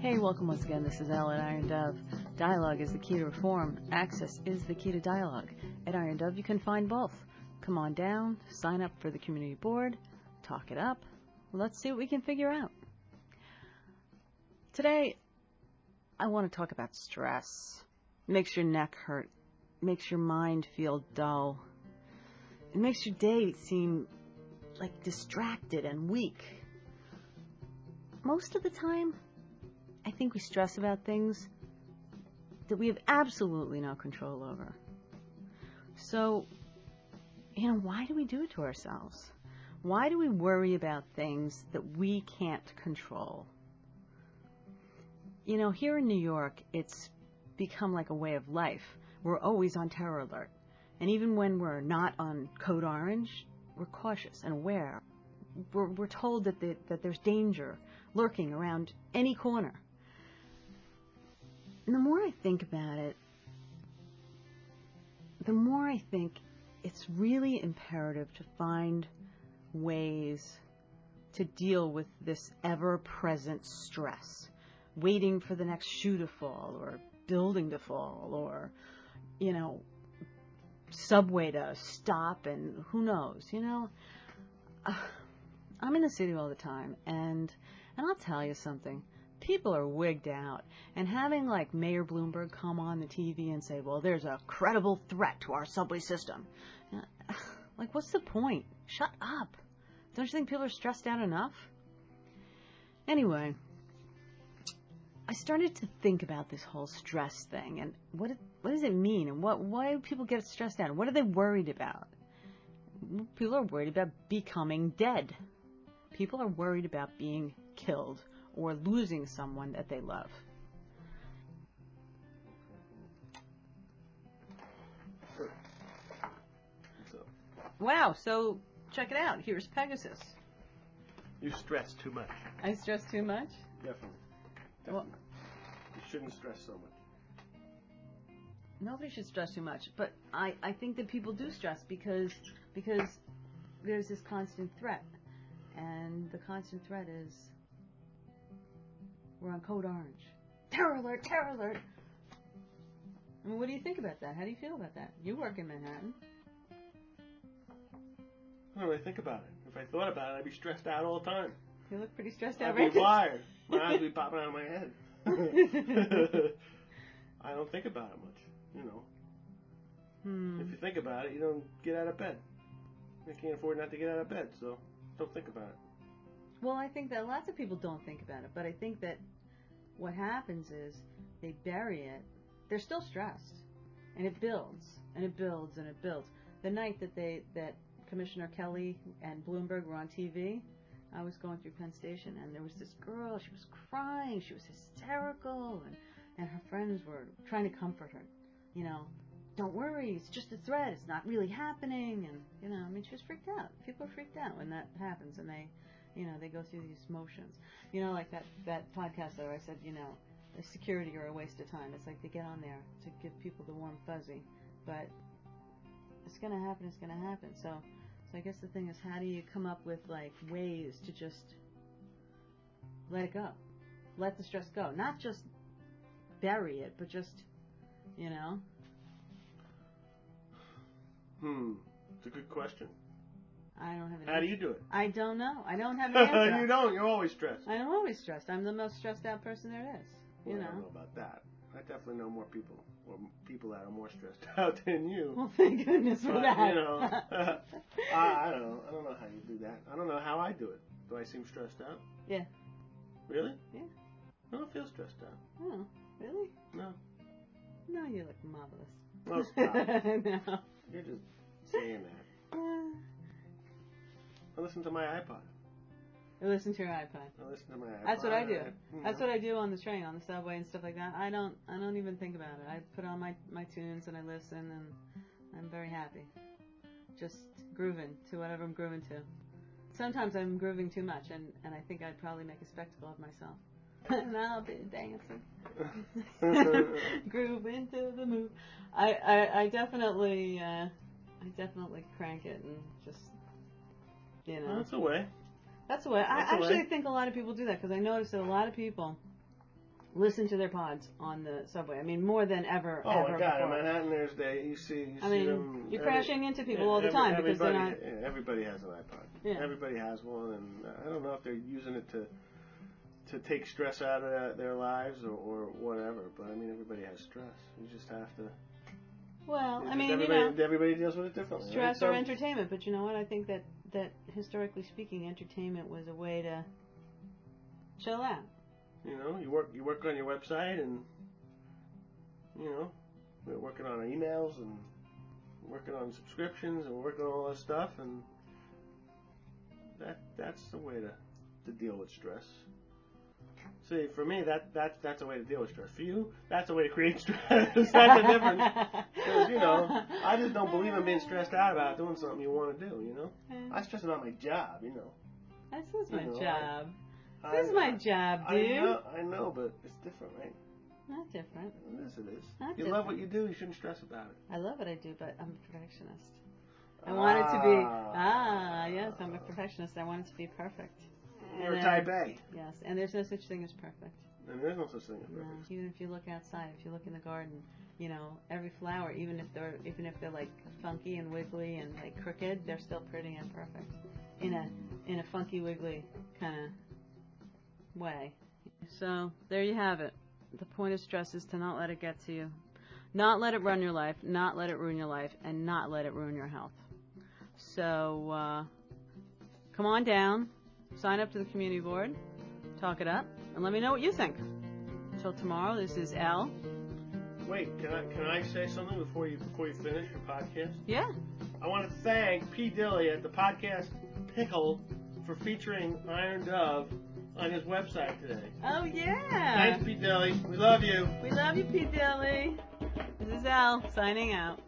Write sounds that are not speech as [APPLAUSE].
Hey, welcome once again. This is Elle at Iron Dove. Dialogue is the key to reform. Access is the key to dialogue. At Iron Dove, you can find both. Come on down, sign up for the community board, talk it up. Let's see what we can figure out. Today, I want to talk about stress. It makes your neck hurt, it makes your mind feel dull, it makes your day seem like distracted and weak. Most of the time, think we stress about things that we have absolutely no control over. So, you know, why do we do it to ourselves? Why do we worry about things that we can't control? You know, here in New York, it's become like a way of life. We're always on terror alert. And even when we're not on code orange, we're cautious and aware. We're, we're told that, the, that there's danger lurking around any corner. And the more I think about it, the more I think it's really imperative to find ways to deal with this ever present stress, waiting for the next shoe to fall or building to fall or, you know, subway to stop and who knows, you know. Uh, I'm in the city all the time and and I'll tell you something. People are wigged out and having like Mayor Bloomberg come on the TV and say, "Well, there's a credible threat to our subway system." [SIGHS] Like what's the point? Shut up. Don't you think people are stressed out enough? Anyway, I started to think about this whole stress thing and what what does it mean and what why do people get stressed out? What are they worried about? People are worried about becoming dead. People are worried about being killed or losing someone that they love. Wow, so check it out. Here's Pegasus. You stress too much. I stress too much? Definitely. Well, you shouldn't stress so much. nobody should stress too much, but I, I think that people do stress because because there's this constant threat. And the constant threat is we're on code orange. Terror alert, terror alert. I mean, what do you think about that? How do you feel about that? You work in Manhattan. I don't really think about it. If I thought about it, I'd be stressed out all the time. You look pretty stressed out I'd right be [LAUGHS] wired. My eyes would be popping out of my head. [LAUGHS] I don't think about it much. You know, Hmm. if you think about it, you don't get out of bed. I can't afford not to get out of bed, so don't think about it. Well, I think that lots of people don't think about it, but I think that what happens is they bury it. They're still stressed, and it builds and it builds and it builds. The night that they that Commissioner Kelly and Bloomberg were on TV, I was going through Penn Station, and there was this girl. She was crying. She was hysterical, and and her friends were trying to comfort her. You know, don't worry. It's just a threat. It's not really happening. And you know, I mean, she was freaked out. People are freaked out when that happens, and they you know, they go through these motions. You know, like that, that podcast that I said, you know, security are a waste of time. It's like they get on there to give people the warm fuzzy. But it's gonna happen, it's gonna happen. So so I guess the thing is how do you come up with like ways to just let it go? Let the stress go. Not just bury it, but just you know. Hmm. It's a good question. I don't have an How do you do it? I don't know. I don't have [LAUGHS] an answer. you don't. You're always stressed. I'm always stressed. I'm the most stressed out person there is. You know. I don't know about that. I definitely know more people, or people that are more stressed [LAUGHS] out than you. Well, thank goodness for that. you know, [LAUGHS] I, I don't know. I don't know how you do that. I don't know how I do it. Do I seem stressed out? Yeah. Really? Yeah. I don't feel stressed out. oh, really? No. No, you look marvelous. Well, stop. no. You're just saying that. I listen to my iPod. I listen to your iPod. I listen to my iPod. That's what I do. you That's what I do on the train, on the subway, and stuff like that. I don't. I don't even think about it. I put on my my tunes and I listen, and I'm very happy. Just grooving to whatever I'm grooving to. Sometimes I'm grooving too much, and and I think I'd probably make a spectacle of myself. [LAUGHS] and I'll be dancing. [LAUGHS] groove into the move. I, I, I definitely, uh, I definitely crank it and just, you know. Well, that's a way. That's the way. I That's the actually way. think a lot of people do that because I noticed that a lot of people listen to their pods on the subway. I mean, more than ever. Oh ever my God! Before. In Manhattan, there's day you see. You I see mean, them you're every- crashing into people yeah, all the every- time because they're everybody, not. everybody has an iPod. Yeah. Everybody has one, and I don't know if they're using it to to take stress out of their, lives or, or whatever. But I mean, everybody has stress. You just have to. Well, I mean, you everybody, know, everybody deals with it differently. right? stress or Some- entertainment. But you know what? I think that that historically speaking, entertainment was a way to chill out. You know, you work you work on your website, and you know, we're working on our emails and working on subscriptions and working on all this stuff, and that that's the way to to deal with stress. See, for me, that that's that's a way to deal with stress. For you, that's a way to create [LAUGHS] stress. that's the difference. Because you know, I just don't believe in being stressed out about doing something you want to do. You know, I stress about my job. You know, This is my you know, job. I- This is my job, dude. I know, I know, but it's different, right? Not different. Yes, it is. Not you love what you do. You shouldn't stress about it. I love what I do, but I'm a perfectionist. I want it to be Ah. ah yes, I'm a perfectionist. I want it to be perfect. You're and type A, Yes, and there's no such thing as perfect. and there's no such thing as No. perfect. Even if you look outside, if you look in the garden, you know, every flower, even if they're even if they're like funky and wiggly and like crooked, they're still pretty and perfect in a in a funky wiggly kind of way. So there you have it. The point of stress is to not let it get to you, not let it run your life, not let it ruin your life, and not let it ruin your health. So uh, come on down, sign up to the community board, talk it up, and let me know what you think. Until tomorrow, this is Al. Wait, can I can I say something before you before you finish your podcast? Yeah. I want to thank P Dilly at the podcast Pickle for featuring Iron Dove on his website today. Oh yeah. Thanks, P Dilly. We love you. We love you, Pete Dilly. This is Al signing out.